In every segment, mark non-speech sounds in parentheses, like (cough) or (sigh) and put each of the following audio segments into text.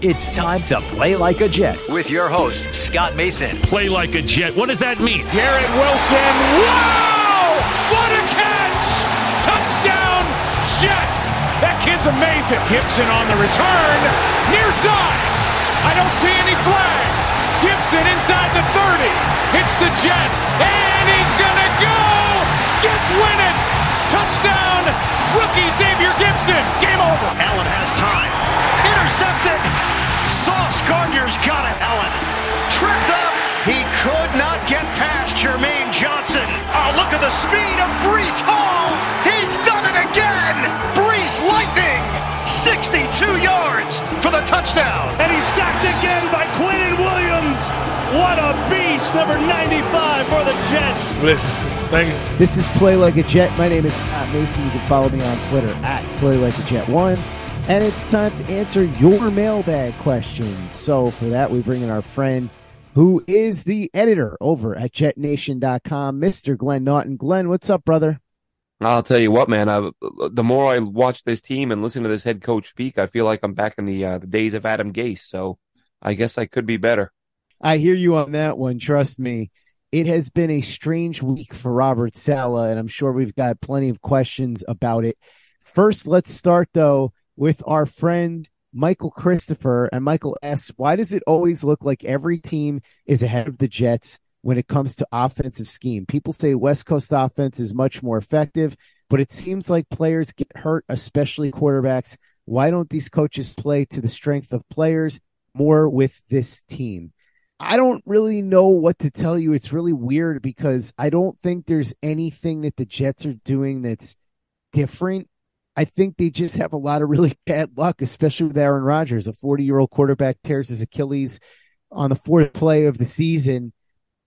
It's time to play like a Jet with your host, Scott Mason. Play like a Jet. What does that mean? Garrett Wilson. Wow! What a catch! Touchdown, Jets! That kid's amazing. Gipson on the return. Near side. I don't see any flags. Gipson inside the 30. Hits the Jets. And he's going to go! Jets win it! Touchdown! Rookie Xavier Gipson. Game over. Allen has time. Intercepted. Sauce Gardner's got it, Allen. Tripped up. He could not get past Jermaine Johnson. Oh, look at the speed of Breece Hall. He's done it again. Brees Lightning. 62 yards for the touchdown. And he's sacked again by Quinnen Williams. What a beast, number 95 for the Jets. Listen, thank you. This is Play Like a Jet. My name is Scott Mason. You can follow me on Twitter at Play Like a Jet One. And it's time to answer your mailbag questions. So for that, we bring in our friend who is the editor over at jetnation.com, Mr. Glenn Naughton. Glenn, what's up, brother? I'll tell you what, man. I, the more I watch this team and listen to this head coach speak, I feel like I'm back in the uh, the days of Adam Gase. So I guess I could be better. I hear you on that one. Trust me. It has been a strange week for Robert Saleh, and I'm sure we've got plenty of questions about it. First, let's start though with our friend Michael Christopher. And Michael S. why does it always look like every team is ahead of the Jets when it comes to offensive scheme? People say West Coast offense is much more effective, but it seems like players get hurt, especially quarterbacks. Why don't these coaches play to the strength of players more with this team? I don't really know what to tell you. It's really weird because I don't think there's anything that the Jets are doing that's different. I think they just have a lot of really (laughs) bad luck, especially with Aaron Rodgers. A 40 year old quarterback tears his Achilles on the fourth play of the season.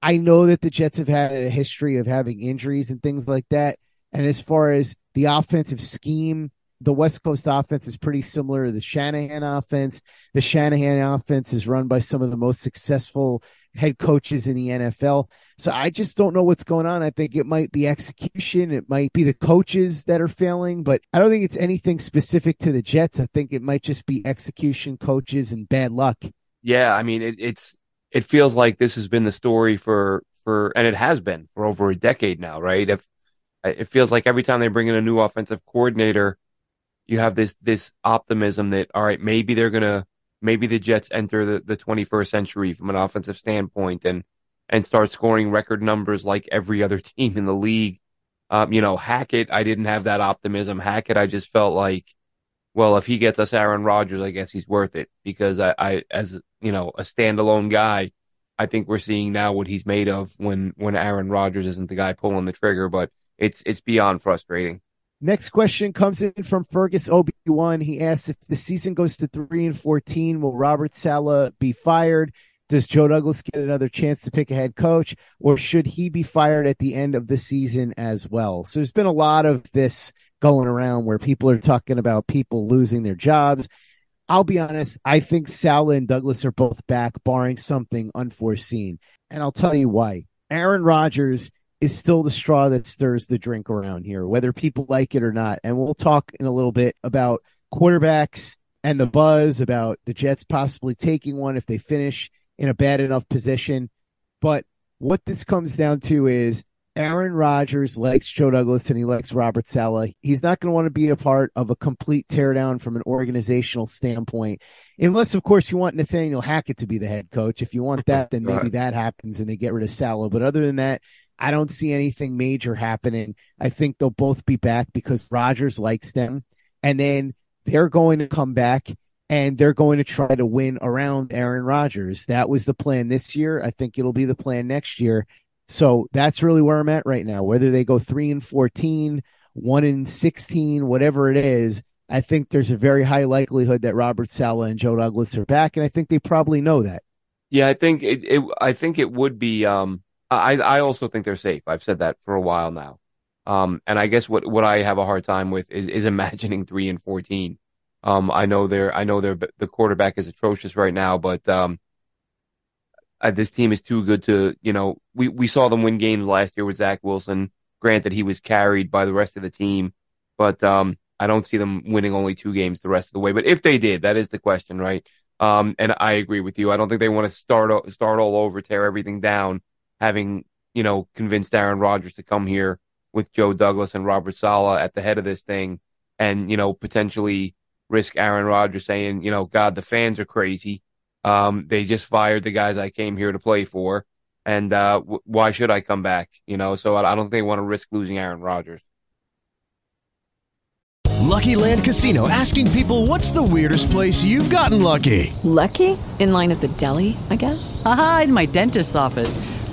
I know that the Jets have had a history of having injuries and things like that. And as far as the offensive scheme, the West Coast offense is pretty similar to the Shanahan offense. The Shanahan offense is run by some of the most successful head coaches in the NFL. So I just don't know what's going on. I think it might be execution. It might be the coaches that are failing, but I don't think it's anything specific to the Jets. I think it might just be execution, coaches, and bad luck. Yeah, I mean it, it's it feels like this has been the story for for and it has been for over a decade now, right? If it feels like every time they bring in a new offensive coordinator, you have this this optimism that all right, maybe they're gonna maybe the Jets enter the, the 21st century from an offensive standpoint and and start scoring record numbers like every other (laughs) team in the league. Um, you know, Hackett, I didn't have that optimism. Hackett, I just felt like, well, if he gets us Aaron Rodgers, I guess he's worth it because I, I as you know, a standalone guy, I think we're seeing now what he's made of when when Aaron Rodgers isn't the guy pulling the trigger, but it's it's beyond frustrating. Next question comes in from Fergus Obi-Wan. He asks if the season goes to 3 and 14, will Robert Saleh be fired? Does Joe Douglas get another chance to pick a head coach or should he be fired at the end of the season as well? So there's been a lot of this going around where people are talking about people losing their jobs. I'll be honest, I think Saleh and Douglas are both back, barring something unforeseen. And I'll tell you why. Aaron Rodgers is still the straw that stirs the drink around here, whether people like it or not. And we'll talk in a little bit about quarterbacks and the buzz about the Jets possibly taking one if they finish in a bad enough position. But what this comes down to is Aaron Rodgers likes Joe Douglas and he likes Robert Saleh. He's not going to want to be a part of a complete teardown from an organizational standpoint, unless, of course, you want Nathaniel Hackett to be the head coach. If you want that, then (laughs) maybe that happens and they get rid of Saleh. But other than that, I don't see anything major happening. I think they'll both be back because Rodgers likes them. And then they're going to come back and they're going to try to win around Aaron Rodgers. That was the plan this year. I think it'll be the plan next year. So that's really where I'm at right now. Whether they go three and 14, one and 16, whatever it is, I think there's a very high likelihood that Robert Saleh and Joe Douglas are back. And I think they probably know that. Yeah, I think it, it I think it would be, um, I, I also think they're safe. I've said that for a while now. Um, and I guess what, what I have a hard time with is, is (laughs) imagining three and 14. Um, I know they're, I know they're, the quarterback is atrocious right now, but, um, uh, this team is too good to, you know, we, we saw them win games last year with Zach Wilson. Granted, he was carried by the rest of the team, but, um, I don't see them winning only two games the rest of the way. But if they did, that is the question, right? Um, and I agree with you. I don't think they want to start, start all over, tear everything down, having, you know, convinced Aaron Rodgers to come here with Joe Douglas and Robert Saleh at the head of this thing and, you know, potentially risk Aaron Rodgers saying, you know, God, the fans are crazy. Um, they just fired the guys I came here to play for. And, uh, w- why should I come back? You know, so I, I don't think they want to risk losing Aaron Rodgers. Lucky Land Casino asking people what's the weirdest place you've gotten lucky? Lucky? In line at the deli, I guess? Aha, in my dentist's office.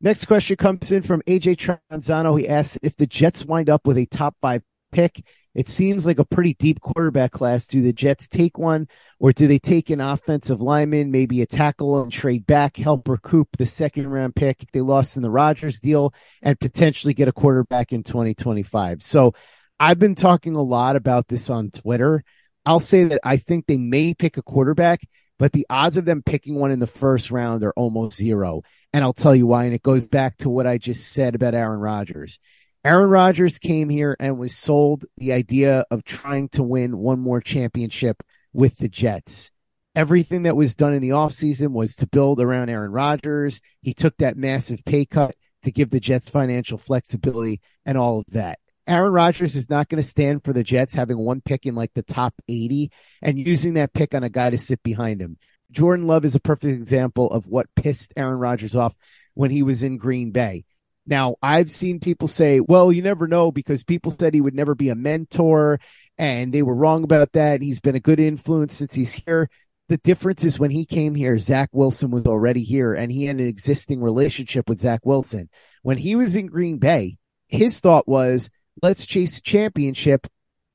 Next question comes in from AJ Tranzano. He asks if the Jets wind up with a top five pick. It seems like a pretty deep quarterback class. Do the Jets take one or do they take an offensive lineman, maybe a tackle and trade back, help recoup the second round pick they lost in the Rodgers deal and potentially get a quarterback in 2025? So I've been talking a lot about this on Twitter. I'll say that I think they may pick a quarterback, but the odds of them picking one in the first round are almost zero. And I'll tell you why. And it goes back to what I just said about Aaron Rodgers. Aaron Rodgers came here and was sold the idea of trying to win one more championship with the Jets. Everything that was done in the offseason was to build around Aaron Rodgers. He took that massive pay cut to give the Jets financial flexibility and all of that. Aaron Rodgers is not going to stand for the Jets having one pick in like the top 80 and using that pick on a guy to sit behind him. Jordan Love is a perfect example of what pissed Aaron Rodgers off when he was in Green Bay. Now, I've seen people say, well, you never know because people said he would never be a mentor and they were wrong about that. He's been a good influence since he's here. The difference is when he came here, Zach Wilson was already here and he had an existing relationship with Zach Wilson. When he was in Green Bay, his thought was, let's chase a championship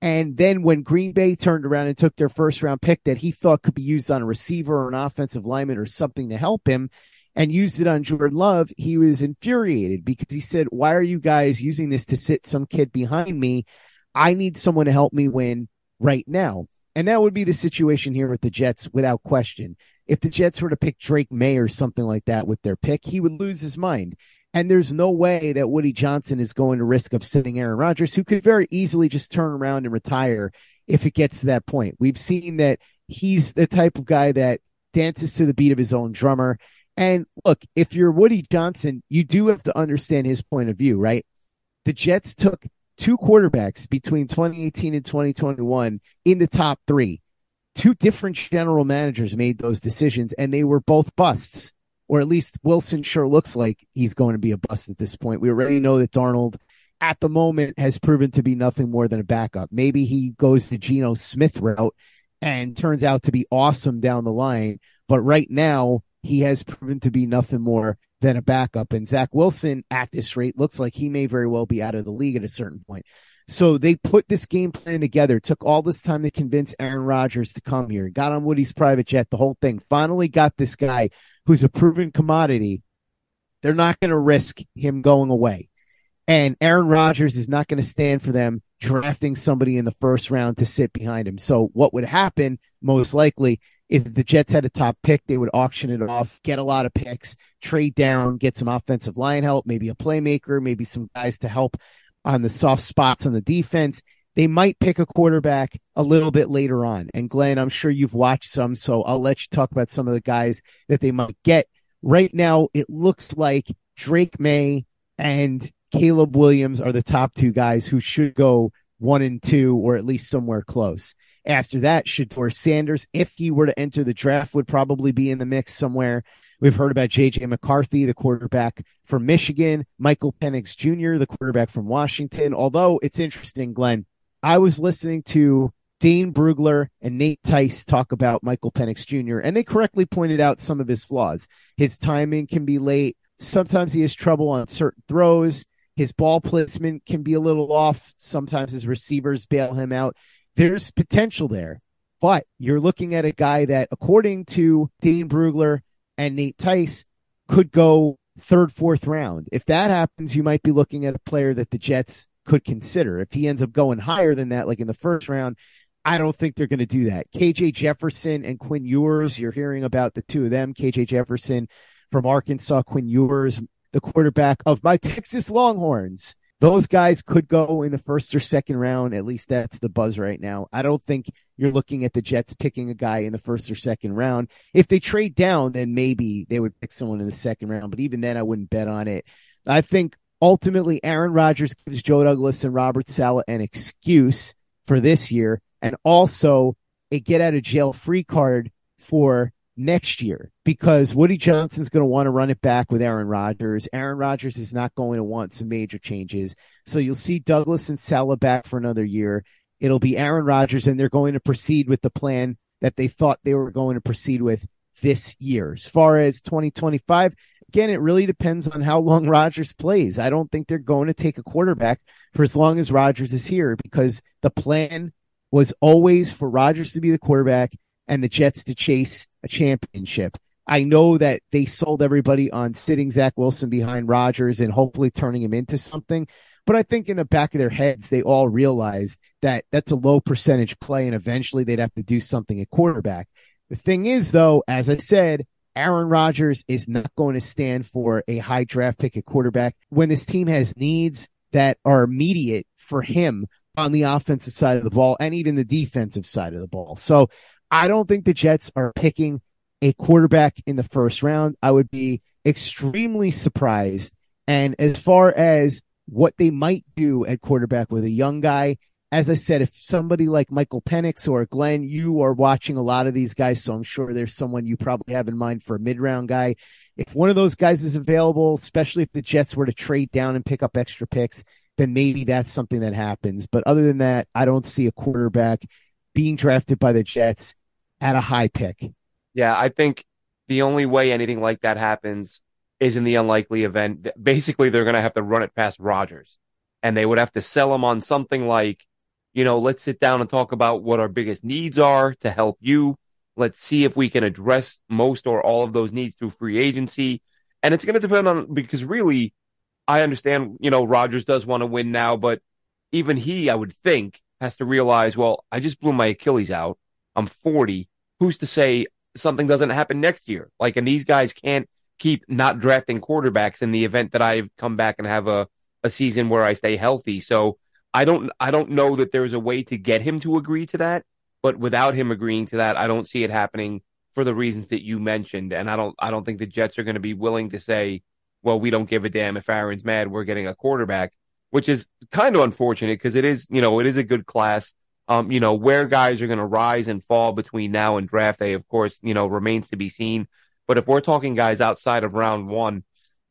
And then when Green Bay turned around and took their first round pick that he thought could be used on a receiver or an offensive lineman or something to help him and used it on Jordan Love, he was infuriated because he said, why are you guys using this to sit some kid behind me? I need someone to help me win right now. And that would be the situation here with the Jets without question. If the Jets were to pick Drake Maye or something like that with their pick, he would lose his mind. And there's no way that Woody Johnson is going to risk upsetting Aaron Rodgers, who could very easily just turn around and retire if it gets to that point. We've seen that he's the type of guy that dances to the beat of his own drummer. And look, if you're Woody Johnson, you do have to understand his point of view, right? The Jets took two quarterbacks between 2018 and 2021 in the top three. Two different general managers made those decisions and they were both busts or at least Wilson sure looks like he's going to be a bust at this point. We already know that Darnold at the moment has proven to be nothing more than a backup. Maybe he goes the Geno Smith route and turns out to be awesome down the line. But right now he has proven to be nothing more than a backup. And Zach Wilson at this rate looks like he may very well be out of the league at a certain point. So they put this game plan together, took all this time to convince Aaron Rodgers to come here, got on Woody's private jet, the whole thing, finally got this guy who's a proven commodity, they're not going to risk him going away. And Aaron Rodgers is not going to stand for them drafting somebody in the first round to sit behind him. So what would happen most likely is the Jets had a top pick, they would auction it off, get a lot of picks, trade down, get some offensive line help, maybe a playmaker, maybe some guys to help on the soft spots on the defense. They might pick a quarterback a little bit later on. And Glenn, I'm sure you've watched some, so I'll let you talk about some of the guys that they might get. Right now, it looks like Drake Maye and Caleb Williams are the top two guys who should go one and two, or at least somewhere close. After that, should Shedeur Sanders, if he were to enter the draft, would probably be in the mix somewhere. We've heard about JJ McCarthy, the quarterback from Michigan, Michael Penix Jr., the quarterback from Washington. Although it's interesting, Glenn, I was listening to Dane Brugler and Nate Tice talk about Michael Penix Jr., and they correctly pointed out some of his flaws. His timing can be late. Sometimes he has trouble on certain throws. His ball placement can be a little off. Sometimes his receivers bail him out. There's potential there, but you're looking at a guy that, according to Dane Brugler and Nate Tice, could go third, fourth round. If that happens, you might be looking at a player that the Jets could consider. If he ends up going higher than that, like in the first round, I don't think they're going to do that. KJ Jefferson and Quinn Ewers, you're hearing about the two of them. KJ Jefferson from Arkansas, Quinn Ewers, the quarterback of my (laughs) Texas Longhorns. Those guys could go in the first or second round. At least that's the buzz right now. I don't think you're looking at the Jets picking a guy in the first or second round. If they trade down, then maybe they would pick someone in the second round. But even then, I wouldn't bet on it. I think ultimately Aaron Rodgers gives Joe Douglas and Robert Saleh an excuse for this year and also a get out of jail free card for next year because Woody Johnson's going to want to run it back with Aaron Rodgers. Aaron Rodgers is not going to want some major changes. So you'll see Douglas and Saleh back for another year. It'll be Aaron Rodgers and they're going to proceed with the plan that they thought they were going to proceed with this year. As far as 2025, again, it really depends on how long Rodgers plays. I don't think they're going to take a quarterback for as long as Rodgers is here because the plan was always for Rodgers to be the quarterback and the Jets to chase a championship. I know that they sold everybody on sitting Zach Wilson behind Rodgers and hopefully turning him into something. But I think in the back of their heads, they all realized that that's a low percentage play and eventually they'd have to do something at quarterback. The thing is, though, as I said, Aaron Rodgers is not going to stand for a high draft pick at quarterback when this team has needs that are immediate for him on the offensive side of the ball and even the defensive side of the ball. So I don't think the Jets are picking a quarterback in the first round. I would be extremely surprised. And as far as what they might do at quarterback with a young guy, as I said, if somebody like Michael Penix or Glenn, you are watching a lot of these guys, so I'm sure there's someone you probably have in mind for a mid round guy. If one of those guys is available, especially if the Jets were to trade down and pick up extra picks, then maybe that's something that happens. But other than that, I don't see a quarterback being drafted by the Jets at a high pick. Yeah, I think the only way anything like that happens is in the unlikely event. Basically, they're going to have to run it past Rodgers, and they would have to sell him on something like you know, let's sit down and talk about what our biggest needs are to help you. Let's see if we can address most or all of those needs through free agency. And it's going to depend on because really, I understand, you know, Rodgers does want to win now, but even he, I would think, has to realize, well, I just blew my Achilles out. I'm 40. Who's to say something doesn't happen next year? Like, and these guys can't keep not drafting quarterbacks in the event that I come back and have a, a season where I stay healthy. So I don't, I don't know that there's a way to get him to agree to that, but without him agreeing to that, I don't see it happening for the reasons that you mentioned. And I don't, I don't think the Jets are going to be willing to say, well, we don't give a damn if Aaron's mad. We're getting a quarterback, which is kind of unfortunate because it is, you know, it is a good class. Um, you know, where guys are going to rise and fall between now and draft day, of course, you know, remains to be seen. But if we're talking guys outside of round one,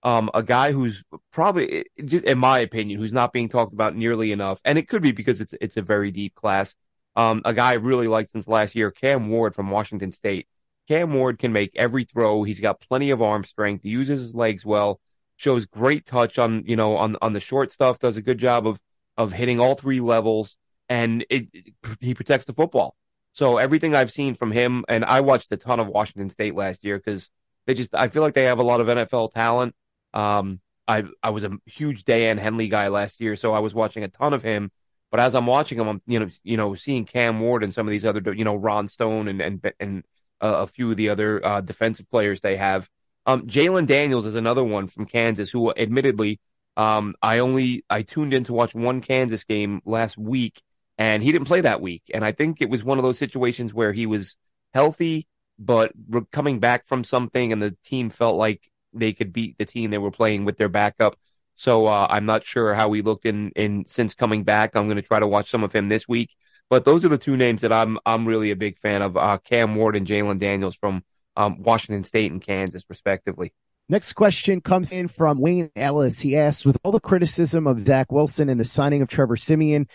um, a guy who's probably, just in my opinion, who's not being talked about nearly enough, and it could be because it's it's a very deep class. Um, a guy I really liked since last year, Cam Ward from Washington State. Cam Ward can make every throw. He's got plenty of arm strength. He uses his legs well. Shows great touch on you know on on the short stuff. Does a good job of of hitting all three levels, and it, it, he protects the football. So everything I've seen from him, and I watched a ton of Washington State last year because they just, I feel like they have a lot of NFL talent. Um, I, I was a huge Daiyan Henley guy last year, so I was watching a ton of him. But as I'm watching him, I'm, you know, you know, seeing Cam Ward and some of these other, you know, Ron Stone and, and, and a few of the other, uh, defensive players they have. Um, Jalon Daniels is another one from Kansas who admittedly, um, I only, I tuned in to watch one Kansas game last week and he didn't play that week. And I think it was one of those situations where he was healthy, but re- coming back from something, and the team felt like they could beat the team they were playing with their backup. So uh, I'm not sure how he looked in in since coming back. I'm going to try to watch some of him this week. But those are the two names that I'm I'm really a big fan of: uh, Cam Ward and Jalon Daniels from um, Washington State and Kansas, respectively. Next question comes in from Wayne Ellis. He asks, with all the criticism of Zach Wilson and the signing of Trevor Siemian,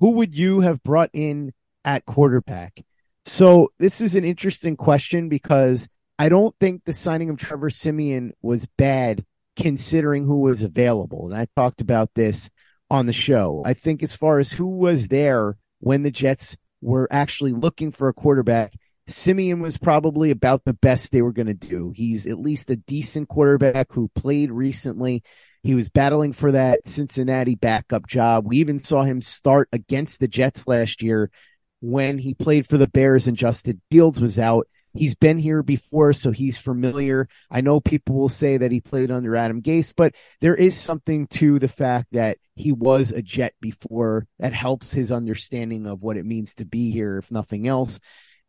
who would you have brought in at quarterback? So this is an interesting question because I don't think the signing of Trevor Siemian was bad considering who was available. And I talked about this on the show. I think as far as who was there when the Jets were actually looking for a quarterback, Siemian was probably about the best they were going to do. He's at least a decent quarterback who played recently. He was battling for that Cincinnati backup job. We even saw him start against the Jets last year when he played for the Bears and Justin Fields was out. He's been here before, so he's familiar. I know people will say that he played under Adam Gase, but there is something to the fact that he was a Jet before that helps his understanding of what it means to be here, if nothing else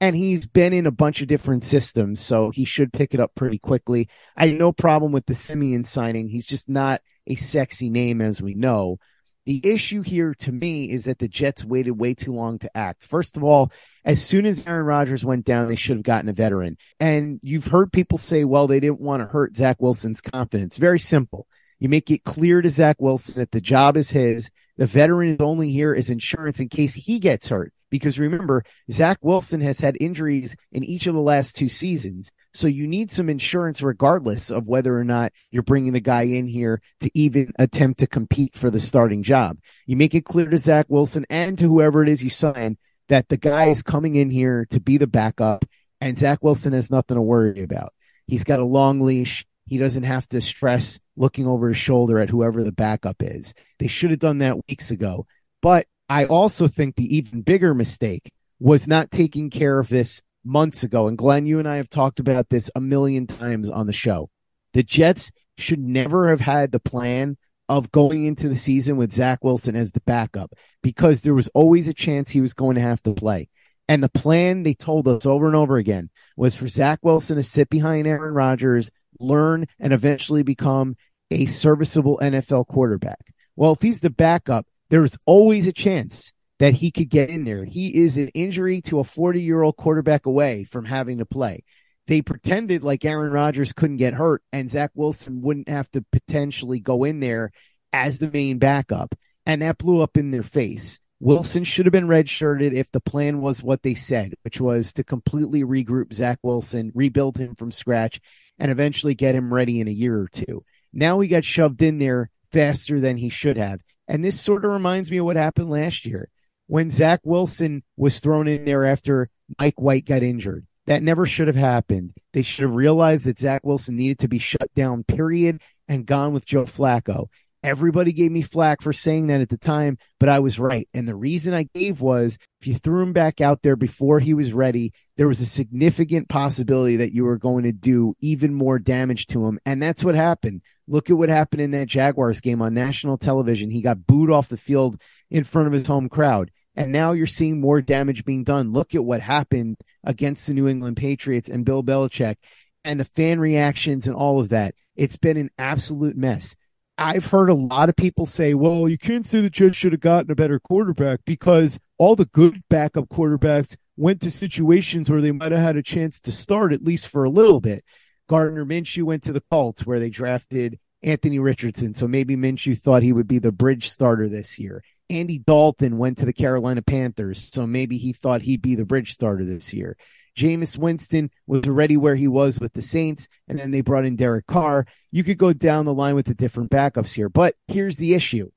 and he's been in a bunch of different systems, so he should pick it up pretty quickly. I no problem with the Siemian signing. He's just not a sexy name, as we know. The issue here to me is that the Jets waited way too long to act. First of all, as soon as Aaron Rodgers went down, they should have gotten a veteran. And you've heard people say, well, they didn't want to hurt Zach Wilson's confidence. Very simple. You make it clear to Zach Wilson that the job is his. The veteran is only here as insurance in case he gets hurt. Because remember, Zach Wilson has had injuries in each of the last two seasons. So you need some insurance regardless of whether or not you're bringing the guy in here to even attempt to compete for the starting job. You make it clear to Zach Wilson and to whoever it is you sign that the guy is coming in here to be the backup and Zach Wilson has nothing to worry about. He's got a long leash. He doesn't have to stress looking over his shoulder at whoever the backup is. They should have done that weeks ago. But I also think the even bigger mistake was not taking care of this months ago. And Glenn, you and I have talked about this a million times on the show. The Jets should never have had the plan of going into the season with Zach Wilson as the backup because there was always a chance he was going to have to play. And the plan they told us over and over again was for Zach Wilson to sit behind Aaron Rodgers, learn, and eventually become a serviceable NFL quarterback. Well, if he's the backup, there's always a chance that he could get in there. He is an injury to a 40 year old quarterback away from having to play. They pretended like Aaron Rodgers couldn't get hurt and Zach Wilson wouldn't have to potentially go in there as the main backup. And that blew up in their face. Wilson should have been redshirted if the plan was what they said, which was to completely regroup Zach Wilson, rebuild him from scratch, and eventually get him ready in a year or two. Now he got shoved in there faster than he should have. And this sort of reminds me of what happened last year. when Zach Wilson was thrown in there after Mike White got injured. That never should have happened. They should have realized that Zach Wilson needed to be shut down, period, and gone with Joe Flacco. Everybody gave me flack for saying that at the time, but I was right. And the reason I gave was if you threw him back out there before he was ready, there was a significant possibility that you were going to do even more damage to him. And that's what happened. Look at what happened in that Jaguars game on national television. He got booed off the field in front of his home crowd. And now you're seeing more damage being done. Look at what happened against the New England Patriots and Bill Belichick and the fan reactions and all of that. It's been an absolute mess. I've heard a lot of people say, well, you can't say the Jets should have gotten a better quarterback because all the good backup quarterbacks went to situations where they might have had a chance to start at least for a little bit. Gardner Minshew went to the Colts where they drafted Anthony Richardson. So maybe Minshew thought he would be the bridge starter this year. Andy Dalton went to the Carolina Panthers. So maybe he thought he'd be the bridge starter this year. Jameis Winston was already where he was with the Saints, and then they brought in Derek Carr. You could go down the line with the different backups here, but here's the issue.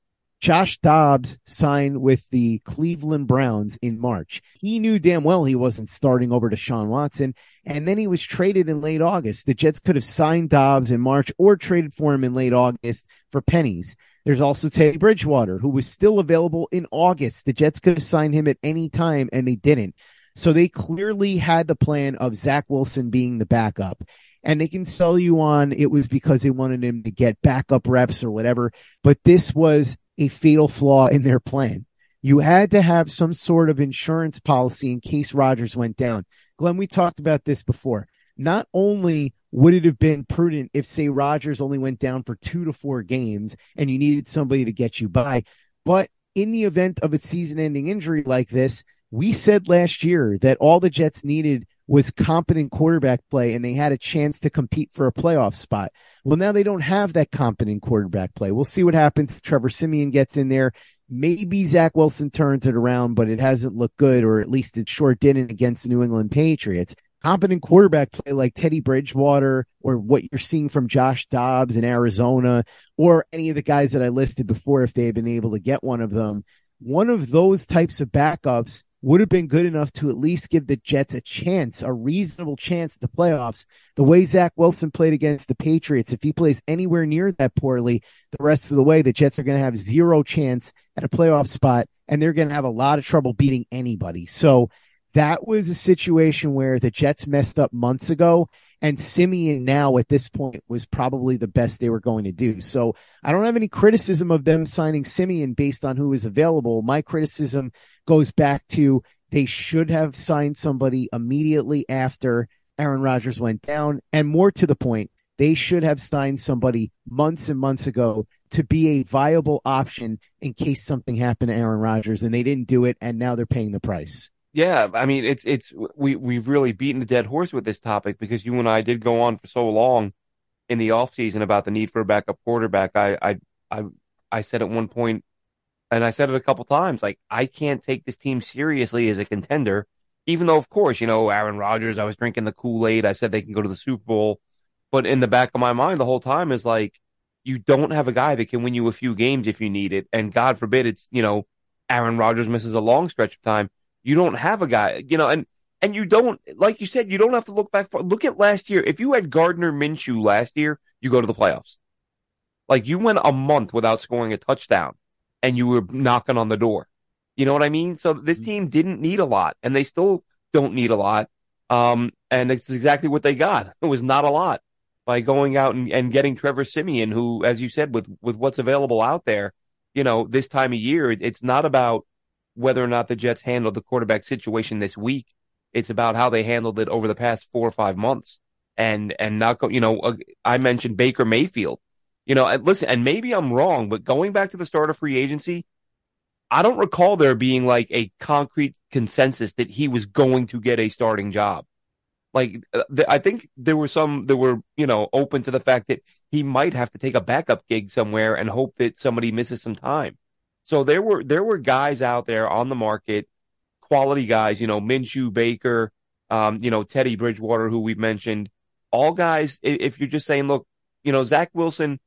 Josh Dobbs signed with the Cleveland Browns in March. He knew damn well he wasn't starting over to Deshaun Watson, and then he was traded in late August. The Jets could have signed Dobbs in March or traded for him in late August for pennies. There's also Teddy Bridgewater, who was still available in August. The Jets could have signed him at any time, and they didn't. So they clearly had the plan of Zach Wilson being the backup. And they can sell you on it was because they wanted him to get backup reps or whatever. But this was a fatal flaw in their plan. You had to have some sort of insurance policy in case Rodgers went down. Glenn, we talked about this before. Not only would it have been prudent if, say, Rodgers only went down for two to four games and you needed somebody to get you by, but in the event of a season ending injury like this, we said last year that all the Jets needed was competent quarterback play and they had a chance to compete for a playoff spot. Well, now they don't have that competent quarterback play. We'll see what happens. Trevor Siemian gets in there. Maybe Zach Wilson turns it around, but it hasn't looked good, or at least it sure didn't against the New England Patriots. Competent quarterback play like Teddy Bridgewater or what you're seeing from Josh Dobbs in Arizona or any of the guys that I listed before, if they had been able to get one of them, one of those types of backups would have been good enough to at least give the Jets a chance, a reasonable chance at the playoffs. The way Zach Wilson played against the Patriots, if he plays anywhere near that poorly the rest of the way, the Jets are going to have zero chance at a playoff spot and they're going to have a lot of trouble beating anybody. So that was a situation where the Jets messed up months ago and Siemian now at this point was probably the best they were going to do. So I don't have any criticism of them signing Siemian based on who is available. My criticism goes back to they should have signed somebody immediately after Aaron Rodgers went down. And more to the point, they should have signed somebody months and months ago to be a viable option in case something happened to Aaron Rodgers and they didn't do it. And now they're paying the price. Yeah, I mean it's it's we we've really beaten the dead horse with this topic because you and I did go on for so long in the off season about the need for a backup quarterback. I I I I said at one point, and I said it a couple times, like I can't take this team seriously as a contender, even though of course you know Aaron Rodgers. I was drinking the Kool Aid. I said they can go to the Super Bowl, but in the back of my mind the whole time is like you don't have a guy that can win you a few games if you need it, and God forbid it's you know Aaron Rodgers misses a long stretch of time you don't have a guy, you know, and and you don't, like you said, you don't have to look back for. Look at last year. If you had Gardner Minshew last year, you go to the playoffs. Like you went a month without scoring a touchdown, and you were knocking on the door. You know what I mean? So this mm-hmm. team didn't need a lot, and they still don't need a lot. Um, and it's exactly what they got. It was not a lot by going out and, and getting Trevor Siemian, who, as you said, with with what's available out there, you know, this time of year, it's not about whether or not the Jets handled the quarterback situation this week. It's about how they handled it over the past four or five months. And, and not go, you know, uh, I mentioned Baker Mayfield, you know, listen, and maybe I'm wrong, but going back to the start of free agency, I don't recall there being like a concrete consensus that he was going to get a starting job. Like, uh, I think there were some that were, you know, open to the fact that he might have to take a backup gig somewhere and hope that somebody misses some time. So there were there were guys out there on the market, quality guys, you know, Minshew, Baker, um, you know, Teddy Bridgewater, who we've mentioned, all guys. If you're just saying, look, you know, Zach Wilson,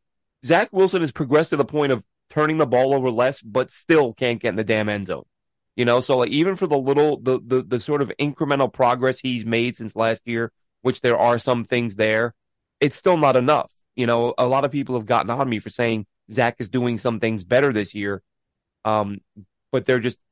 Zach Wilson has progressed to the point of turning the ball over less, but still can't get in the damn end zone. You know, so like even for the little the the the sort of incremental progress he's made since last year, which there are some things there, it's still not enough. You know, a lot of people have gotten on me for saying Zach is doing some things better this year. Um, but they're just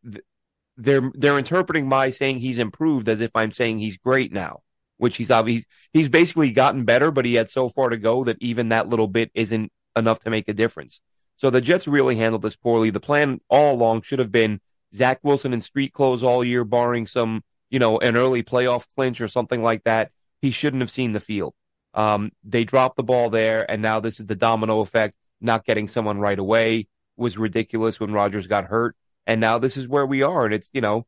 they're they're interpreting my saying he's improved as if I'm saying he's great now, which he's obviously he's basically gotten better, but he had so far to go that even that little bit isn't enough to make a difference. So the Jets really handled this poorly. The plan all along should have been Zach Wilson in street clothes all year, barring some, you know, an early playoff clinch or something like that. He shouldn't have seen the field. Um, they dropped the ball there, and now this is the domino effect. Not getting someone right away was ridiculous when Rodgers got hurt, and now this is where we are. And it's you know,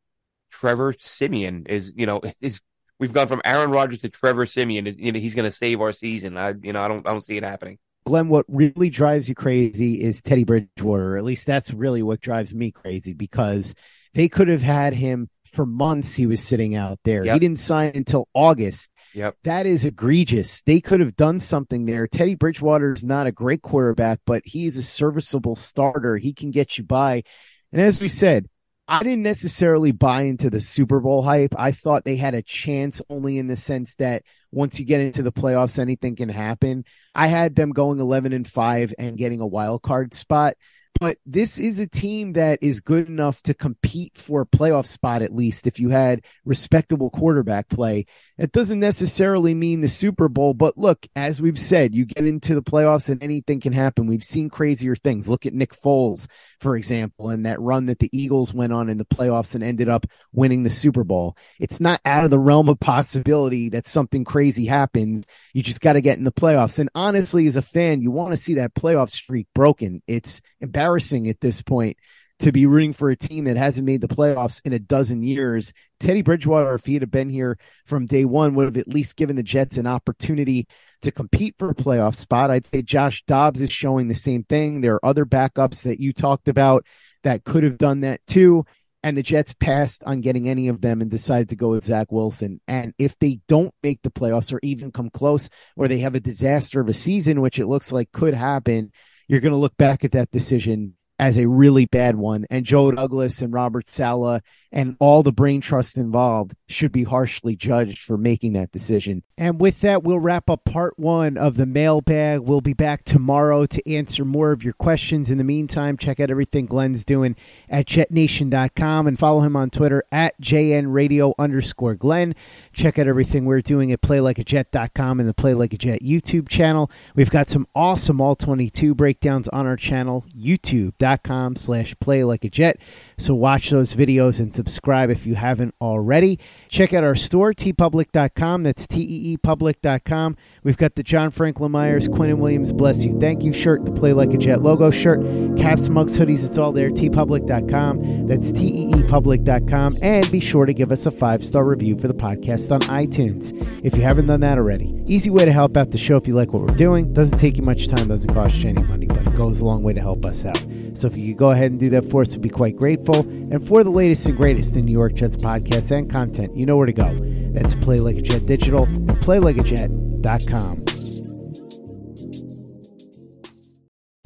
Trevor Siemian is you know (laughs) is we've gone from Aaron Rodgers to Trevor Siemian. You know, he's going to save our season. I you know I don't I don't see it happening. Glenn, what really drives you crazy is Teddy Bridgewater. At least that's really what drives me crazy because they could have had him for months. He was sitting out there. Yep. He didn't sign until August. Yep. That is egregious. They could have done something there. Teddy Bridgewater is not a great quarterback, but he is a serviceable starter. He can get you by. And as we said, I didn't necessarily buy into the Super Bowl hype. I thought they had a chance only in the sense that once you get into the playoffs, anything can happen. I had them going 11 and 5 and getting a wild card spot but this is a team that is good enough to compete for a playoff spot at least if you had respectable quarterback play. That doesn't necessarily mean the Super Bowl, but look, as we've said, you get into the playoffs and anything can happen. We've seen crazier things. Look at Nick Foles, for example, and that run that the Eagles went on in the playoffs and ended up winning the Super Bowl. It's not out of the realm of possibility that something crazy happens. You just got to get in the playoffs. And honestly, as a fan, you want to see that playoff streak broken. It's embarrassing at this point to be rooting for a team that hasn't made the playoffs in a dozen years. Teddy Bridgewater, if he had been here from day one, would have at least given the Jets an opportunity to compete for a playoff spot. I'd say Josh Dobbs is showing the same thing. There are other backups that you talked about that could have done that too. And the Jets passed on getting any of them and decided to go with Zach Wilson. And if they don't make the playoffs or even come close, or they have a disaster of a season, which it looks like could happen, you're going to look back at that decision as a really bad one. And Joe Douglas and Robert Saleh and all the brain trust involved should be harshly judged for making that decision. And with that, we'll wrap up part one of the mailbag. We'll be back tomorrow to answer more of your questions. In the meantime, check out everything Glenn's doing at jetnation.com and follow him on Twitter at jnradio underscore Glenn. Check out everything we're doing at playlikeajet.com and the Play Like a Jet YouTube channel. We've got some awesome All 22 breakdowns on our channel, youtube.com slash play like a jet. So watch those videos and subscribe if you haven't already. Check out our store, teepublic.com. That's T-E-E-public.com. We've got the John Franklin Myers, Quinnen Williams, Bless You, Thank You shirt, the Play Like a Jet logo shirt, caps, mugs, hoodies, it's all there, teepublic.com. That's T-E-E-public.com. And be sure to give us a five-star review for the podcast on iTunes if you haven't done that already. Easy way to help out the show if you like what we're doing. Doesn't take you much time, doesn't cost you any money, but it goes a long way to help us out. So if you could go ahead and do that for us, we'd be quite grateful. And for the latest and greatest in New York Jets podcasts and content, you know where to go. That's Play Like a Jet Digital and PlayLikeAJet.com.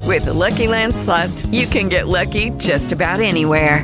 With the Lucky Land slots, you can get lucky just about anywhere.